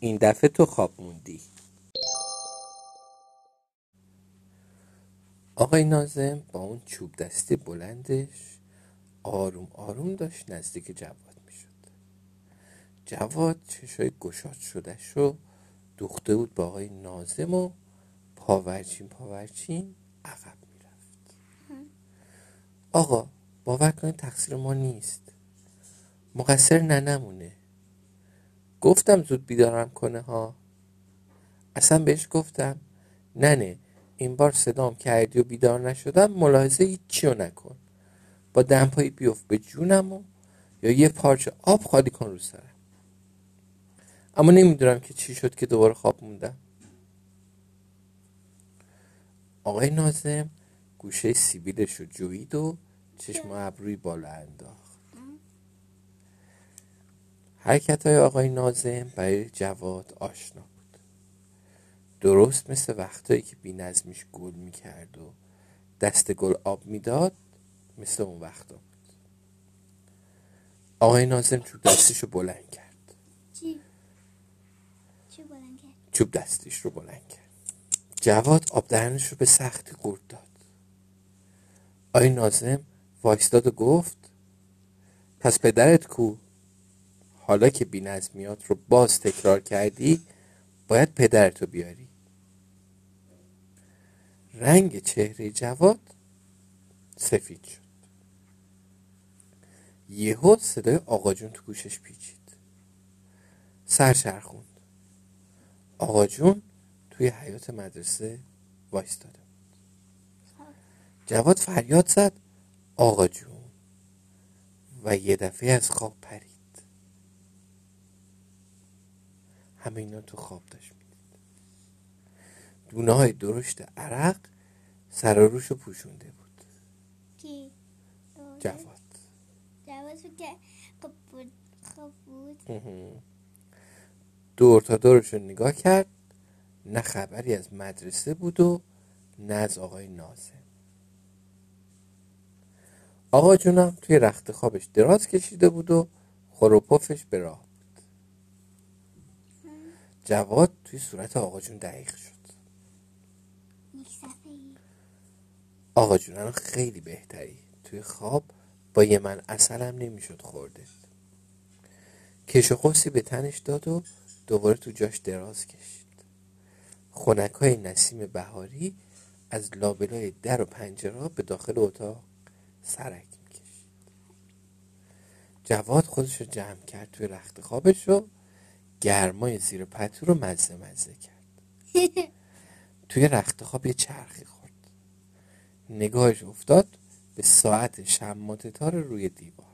این دفعه تو خواب موندی. آقای نازم با اون چوب دستی بلندش آروم آروم داشت نزدیک جواد می‌شد. جواد چشای گشاد شده شو دوخته بود با آقای نازم و پاورچین پاورچین عقب می‌رفت. آقا باور کنید تقصیر ما نیست. مقصر ننمونه. گفتم زود بیدارم کنه ها. اصلا بهش گفتم ننه این بار صدام کردی و بیدار نشدم ملاحظه هیچی رو نکن. با دمپایی بیفت به جونم و یا یه پارچه آب خالی کن رو سرم. اما نمی‌دونم که چی شد که دوباره خواب موندم. آقای نازم گوشه سیبیلش رو جوید و چشم ابروی بالا انداخت. حرکت های آقای نازم برای جواد آشنا بود. درست مثل وقتایی که بی نظمیش گل می‌کرد و دست گل آب می‌داد مثل اون وقتا بود. آقای نازم چوب دستیش رو بلند کرد. چی؟ چی بلند کرد؟ چوب دستیش رو بلند کرد. جواد آب دهنش رو به سختی قورت داد. آقای نازم وایستاد و گفت پس پدرت کو؟ حالا که بی نظمیات رو باز تکرار کردی باید پدرتو بیاری. رنگ چهره جواد سفید شد. یهو صدای آقا جون تو گوشش پیچید. سرچرخوند آقا جون توی حیات مدرسه وایستاده بود. جواد فریاد زد. آقا جون. و یه دفعه از خواب پرید. همه اینا تو خواب داشت. می‌دید دونه های درشت عرق سر و روشو پوشونده بود. کی؟ جواد. جواد بود دور تا دورش رو نگاه کرد نه خبری از مدرسه بود و نه از آقای نازم آقا جونم توی رخت خوابش دراز کشیده بود و خروپفش به راه جواد توی صورت آقا جون دقیق شد. آقا جون الان خیلی بهتری. توی خواب با یه من اصلم نمی‌شد خورده. کش و قوسی به تنش داد و دوباره تو جاش دراز کشید. خونک های نسیم بهاری از لابلای در و پنجره به داخل اتاق سرک می‌کشید. جواد خودش رو جمع کرد توی رخت خوابش و گرمای زیر پتو رو مزه مزه کرد. توی رخت خواب یه چرخی خورد. نگاهش افتاد به ساعت شمات تار روی دیوار.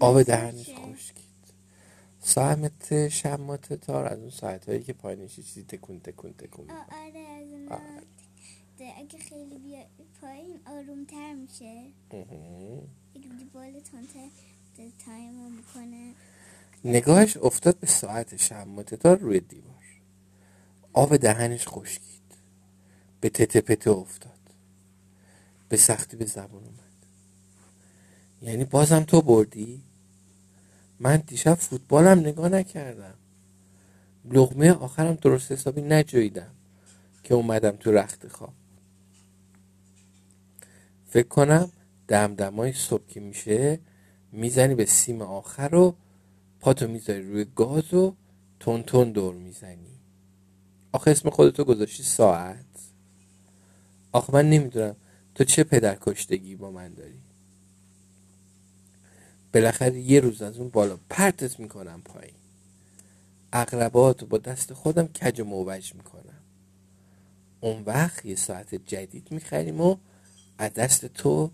آب دهنش؟ خشکید. ساعت شمات تار از اون ساعت هایی که پایینش چیزی تکون تکون تکون. آره از اگه خیلی بیا پایین آرومتر میشه. اگه بالا تانتر تایم می‌کنه نگاهش افتاد به ساعت شمات تار روی دیوار. آب دهنش خشکید. به تته پته افتاد. به سختی به زبان اومد. یعنی بازم تو بردی؟ من دیشب فوتبالم نگاه نکردم. لغمه آخرم درست حسابی نجویدم که اومدم تو رخت خواب. فکر کنم دمدمای صبح که میشه می‌زنی به سیم آخر و پاتو می‌ذاری روی گاز و تون تون دور می‌زنی. آخه اسم خودتو گذاشتی ساعت. آخه من نمی‌دونم تو چه پدر کشتگی با من داری. بالاخره یه روز از اون بالا پرتت می‌کنم پایین. اقرباتو با دست خودم کج و موج می‌کنم. اون وقت یه ساعت جدید می‌خریم و از دست تو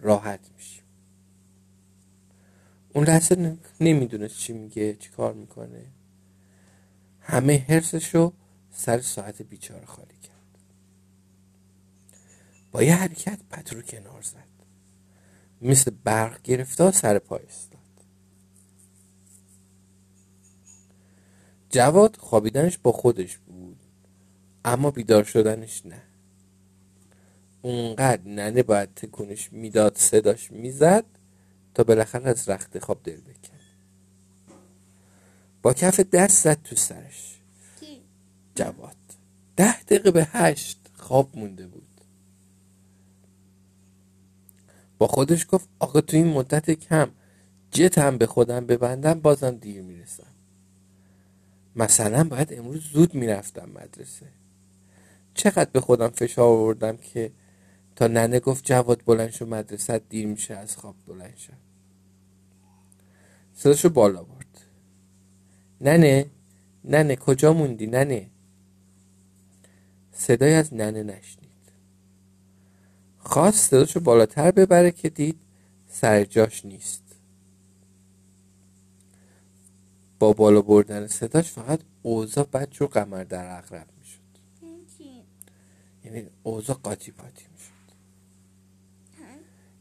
راحت میشیم. اون لحظه نمی‌دونست چی میگه چی کار می‌کنه. همه حرسش رو سر ساعت بیچاره خالی کرد. با یه حرکت پتو رو کنار زد. مثل برق گرفته سر پای استاد جواد خوابیدنش با خودش بود اما بیدار شدنش نه. اونقدر ننه باید تکونش می‌داد صداش می‌زد تا بالاخره از رخت خواب دل بکن با کف دست زد تو سرش. کی؟ جواد. ده دقیقه به هشت خواب مونده بود. با خودش گفت آقا تو این مدت کم جت هم به خودم ببندم بازم دیر می‌رسم. مثلا باید امروز زود می‌رفتم مدرسه. چقدر به خودم فشار آوردم که تا ننه گفت جواد بلند شو مدرسه دیر میشه از خواب بلند شم صداشو بالا برد. ننه ننه کجا موندی ننه؟ صدای از ننه نشنید. خواست صداشو بالاتر ببره که دید سر جاش نیست. با بالا بردن صداش فقط اوضاع بد و قمر در اغرب می‌شد. یعنی اوضاع قاطی پاتی می‌شد.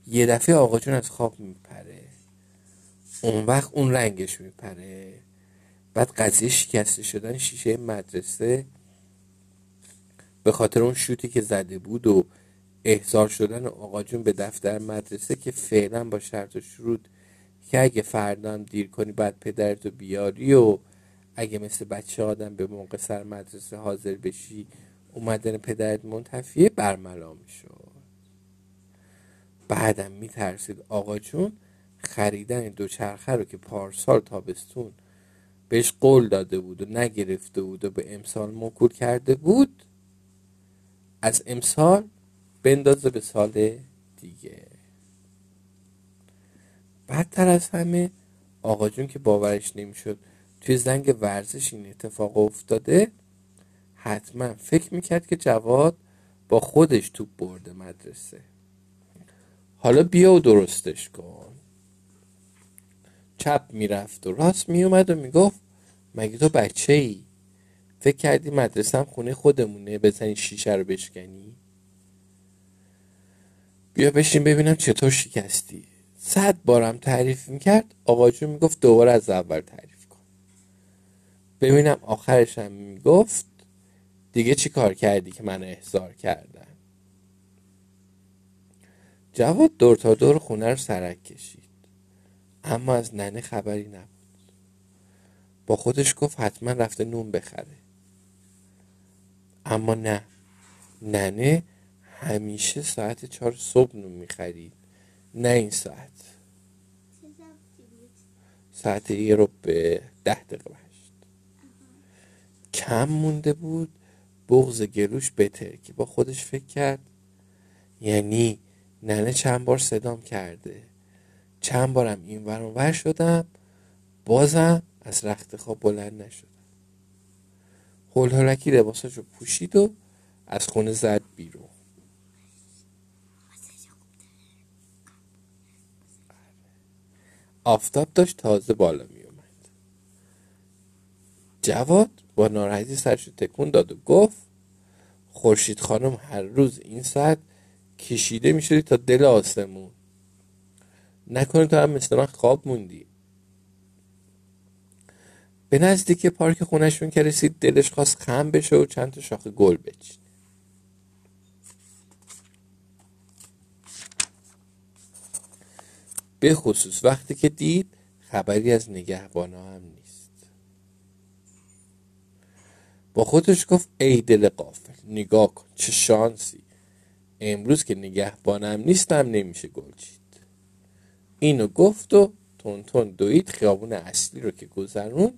یه دفعه آقا جون از خواب میپره. اون وقت اون رنگش میپره. بعد قضیه شکسته شدن شیشه مدرسه به خاطر اون شوتی که زده بود و احضار شدن آقا جون به دفتر مدرسه که فعلا با شرط و شروط که اگه فردا هم دیر کنی بعد پدرتو بیاری و اگه مثل بچه آدم به موقع سر مدرسه حاضر بشی اومدن پدرت منتفیه برملا می‌شد. بعدم میترسید. آقا جون خریدن دوچرخه رو که پارسال تابستون بهش قول داده بود و نگرفته بود و به امسال موکول کرده بود از امسال بندازه به سال دیگه. بدتر از همه آقا جون که باورش نمی‌شد توی زنگ ورزش این اتفاق افتاده حتما فکر می‌کرد که جواد با خودش توپ برده مدرسه. حالا بیا و درستش کن. چپ می‌رفت و راست میومد و می‌گفت مگه تو بچه ای فکر کردی مدرسه هم خونه خودمونه بزنی شیشه رو بشکنی؟ بیا بشین ببینم چطور شکستی. صد بارم تعریف می‌کرد آقا جون می‌گفت دوباره از اول تعریف کن. ببینم آخرش هم می‌گفت دیگه چی کار کردی که من احضار کردن جواد دور تا دور خونه رو سرک کشید. اما از ننه خبری نبود. با خودش گفت حتما رفته نون بخره. اما نه. ننه همیشه ساعت چهار صبح نون می‌خرید. نه این ساعت. ساعت یه رو به ده دقیقه هشت. کم مونده بود بغز گلوش بتر که با خودش فکر کرد. یعنی ننه چند بار صدام کرده. چند بارم این ور شدم بازم از رخت خواب بلند نشدم. هول هولکی لباساشو پوشید و از خونه زد بیرون. آفتاب داشت تازه بالا می اومد. جواد با ناراحتی سرش تکون داد و گفت خورشید خانم هر روز این ساعت کشیده می‌شدی تا دل آسمون. نکنه تو هم مثل من خواب موندی. به نزدیک پارک خونشون که رسید دلش خواست خم بشه و چند تا شاخه گل بچین به خصوص وقتی که دید خبری از نگهبانا هم نیست. با خودش گفت ای دل قافل نگاه کن چه شانسی. امروز که نگهبانم نیستم نمیشه گل چید اینو گفت و تون تون دوید خیابون اصلی رو که گذرون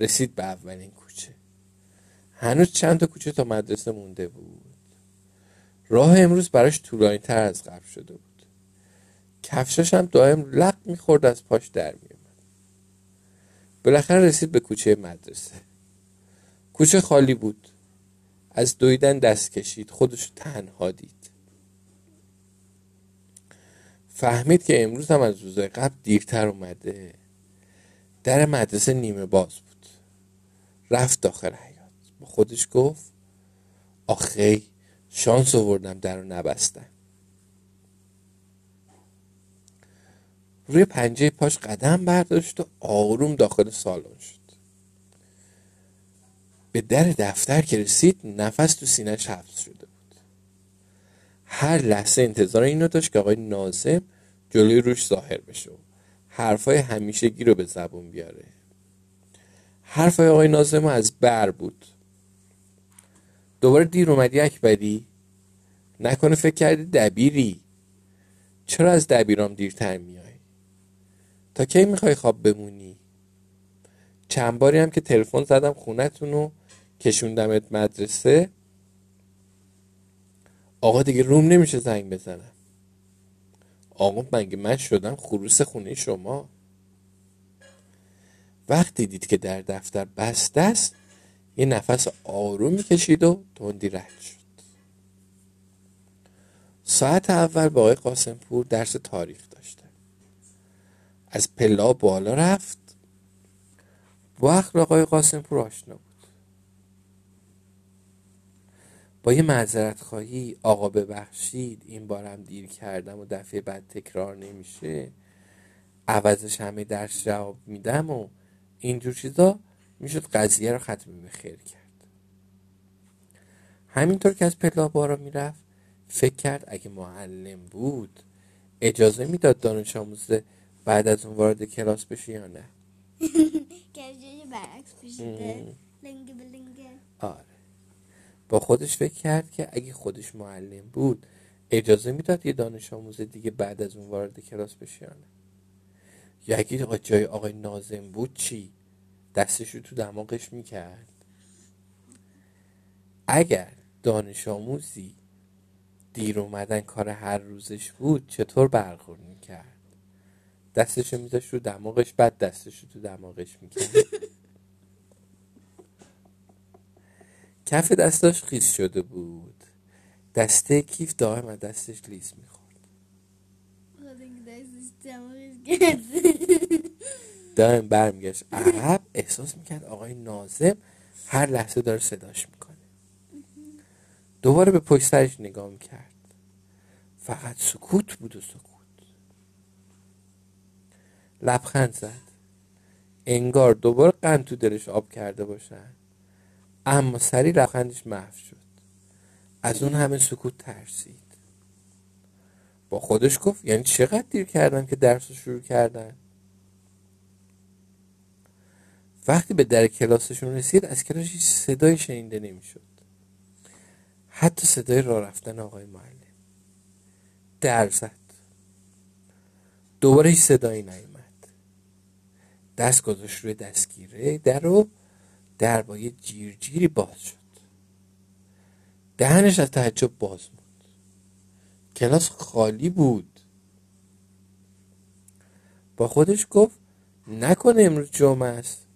رسید به اولین کوچه. هنوز چند تا کوچه تا مدرسه مونده بود. راه امروز براش طولانی تر از قبل شده بود. کفشاش هم دائم لق می‌خورد از پاش در میومد بالاخره رسید به کوچه مدرسه. کوچه خالی بود. از دویدن دست کشید. خودش تنها دید. فهمید که امروز هم از روزهای قبل دیرتر اومده. در مدرسه نیمه باز بود. رفت داخل حیات با خودش گفت آخی شانس آوردم در رو نبستم. روی پنجه پاش قدم برداشت و آروم داخل سالن شد. به در دفتر که رسید نفس تو سینهش حبس شده هر لحظه انتظار اینو داشت که آقای نازم جلوی روش ظاهر بشه حرفای همیشگی رو به زبون بیاره. حرف آقای نازم از بر بود. دوباره دیر اومدی اکبری؟ نکنه فکر کردی دبیری؟ چرا از دبیرام دیرتر میای؟ تا کی می‌خوای خواب بمونی؟ چند باری هم که تلفن زدم خونتون و کشوندمت مدرسه آقا دیگه روم نمیشه زنگ بزنم آقا مگه من شدم خروس خونه شما؟ وقتی دید که در دفتر بسته است یه نفس آروم کشید و تندی رد شد. ساعت اول با آقای قاسمپور درس تاریخ داشته از پلا بالا رفت. وقت آقای قاسمپور آشنا بود. با یه معذرت خواهی آقا ببخشید این بارم دیر کردم و دفعه بعد تکرار نمیشه. عوضش همه درس جواب میدم و اینجور چیزا می‌شد قضیه رو ختم به خیر کرد. همینطور که از پلا بارا می‌رفت فکر کرد اگه معلم بود اجازه می‌داد دانش آموزه بعد از اون وارد کلاس بشه یا نه؟ برعکس آره. با خودش فکر کرد که اگه خودش معلم بود اجازه می‌داد یه دانش آموز دیگه بعد از اون وارد کلاس بشه یا نه یا اگه جای آقای نازم بود چی؟ دستش رو تو دماغش می‌کرد. اگر دانش آموزی دیر اومدن کار هر روزش بود چطور برخورد می‌کرد؟ دستش رو میذاشت رو دماغش بعد دستش رو تو دماغش می‌کرد. کف دستاش خیس شده بود. دسته کیف دائم از دستش لیز می‌خورد. دائم برمیگشت. عقب احساس می‌کرد آقای نازم هر لحظه داره صداش می‌کنه. دوباره به پشت سرش نگاه می‌کرد. فقط سکوت بود و سکوت. لبخند زد. انگار دوباره قند تو دلش آب کرده باشن. اما سری لبخندش محو شد. از اون همه سکوت ترسید. با خودش گفت یعنی چقدر دیر کردن که درس رو شروع کردن؟ وقتی به در کلاسشون رسید از کلاس هیچ صدای شنیده نمی‌شد. حتی صدای راه رفتن آقای معلم. در زد دوباره هیچ صدایی نیومد. دست گذاشت روی دستگیره در رو در با یه جیرجیری باز شد. دهنش از تعجب باز بود. کلاس خالی بود. با خودش گفت نکنه امروز جمعه است.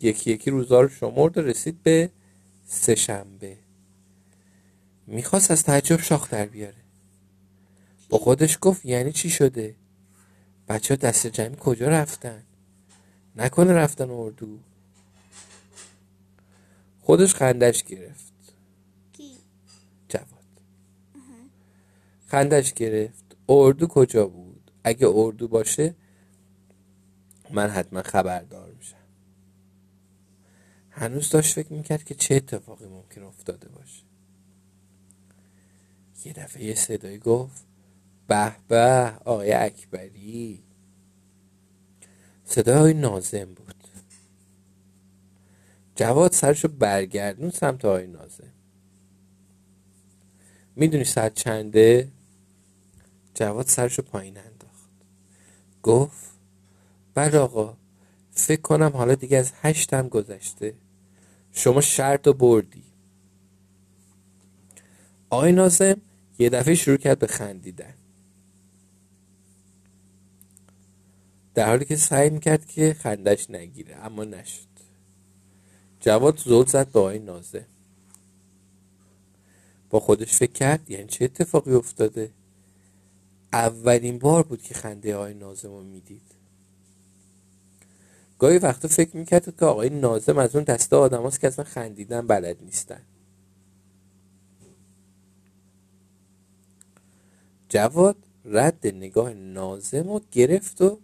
یکی یکی روزا رو شمرد و رسید به سه شنبه. می‌خواست از تعجب شاخ در بیاره. با خودش گفت یعنی چی شده؟ بچه ها دست جمعی کجا رفتن؟ نکنه رفتن اردو. خودش خندش گرفت. کی؟ جواد. خندش گرفت. اردو کجا بود؟ اگه اردو باشه من حتما خبردار میشم. هنوز داشت فکر می‌کرد که چه اتفاقی ممکن افتاده باشه. یه دفعه یه صدایی گفت به به آقای اکبری. صدای نازم بود. جواد سرشو برگردون سمت آقای نازم می‌دونی ساعت چنده؟ جواد سرشو پایین انداخت. گفت بله آقا فکر کنم حالا دیگه از هشتم گذشته. شما شرط و بردی. آقای نازم یه دفعه شروع کرد به خندیدن. در حالی که سعی می‌کرد که خندش نگیره اما نشد. جواد زود زد به آقای نازه. با خودش فکر کرد یعنی چه اتفاقی افتاده؟ اولین بار بود که خنده آقای نازم رو می‌دید. گاهی وقتا فکر می‌کرد که آقای نازم از اون دسته آدم هاست که اصلا خندیدن بلد نیستن. جواد رد نگاه نازم رو گرفت و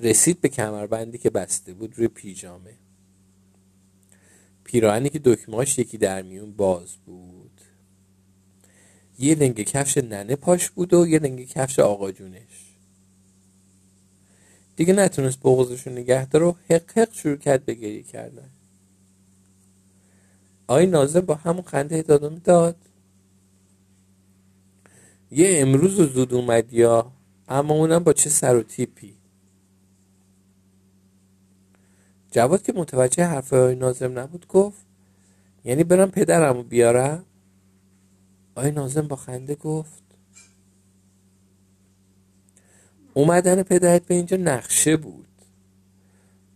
رسید به کمربندی که بسته بود روی پیژامه. پیراهنی که دکمهاش یکی در میون باز بود. یه لنگ کفش ننه پاش بود و یه لنگ کفش آقا جونش. دیگه نتونست بغضش رو نگه داره و حق حق شروع کرد به گریه کردن. آقای نازم با همون خنده ادامه داد یه امروز رو زود اومد یا اما اونم با چه سر و تیپی؟ جواد که متوجه حرف آقای نازم نبود گفت یعنی برم پدرم رو بیارم؟ آقای نازم با خنده گفت اومدن پدرت به اینجا نقشه بود.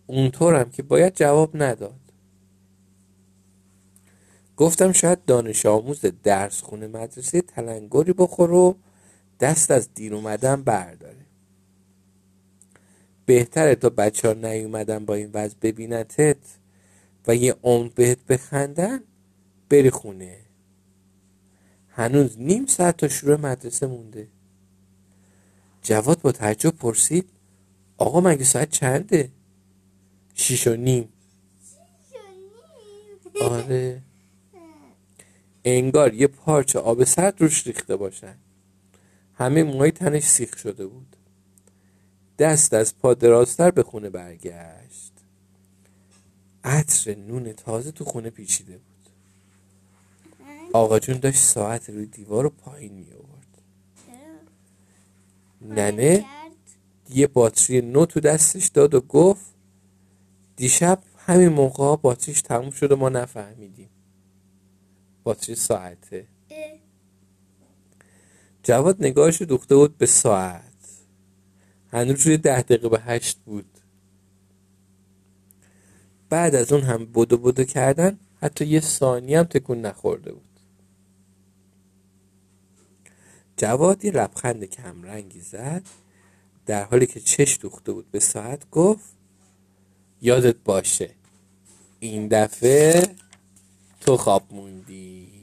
اونطورم که باید جواب نداد. گفتم شاید دانش آموز درس خونه مدرسه تلنگری بخور و دست از دیر اومدن برداره. بهتره تا بچه ها نیومدن با این وضع ببینتت و یه عمر بهت بخندن بری خونه. هنوز نیم ساعت تا شروع مدرسه مونده. جواد با تعجب پرسید آقا مگه ساعت چنده؟ شیش و نیم. آره. انگار یه پارچه آب سرد روش ریخته باشن. همه موهای تنش سیخ شده بود. دست از پا درازتر به خونه برگشت. عطر نون تازه تو خونه پیچیده بود. آقا جون داشت ساعت روی دیوار رو پایین می آورد. ننه یه باتری نو تو دستش داد و گفت دیشب همین موقع باتریش تموم شد و ما نفهمیدیم. باتری ساعته. جواد نگاهش دوخته بود به ساعت. هنوز روی ده دقیقه به هشت بود. بعد از اون هم بدو بدو کردن حتی یه ثانی هم تکون نخورده بود. جواد یه لبخند کمرنگی زد در حالی که چش دوخته بود به ساعت گفت یادت باشه این دفعه تو خواب موندی.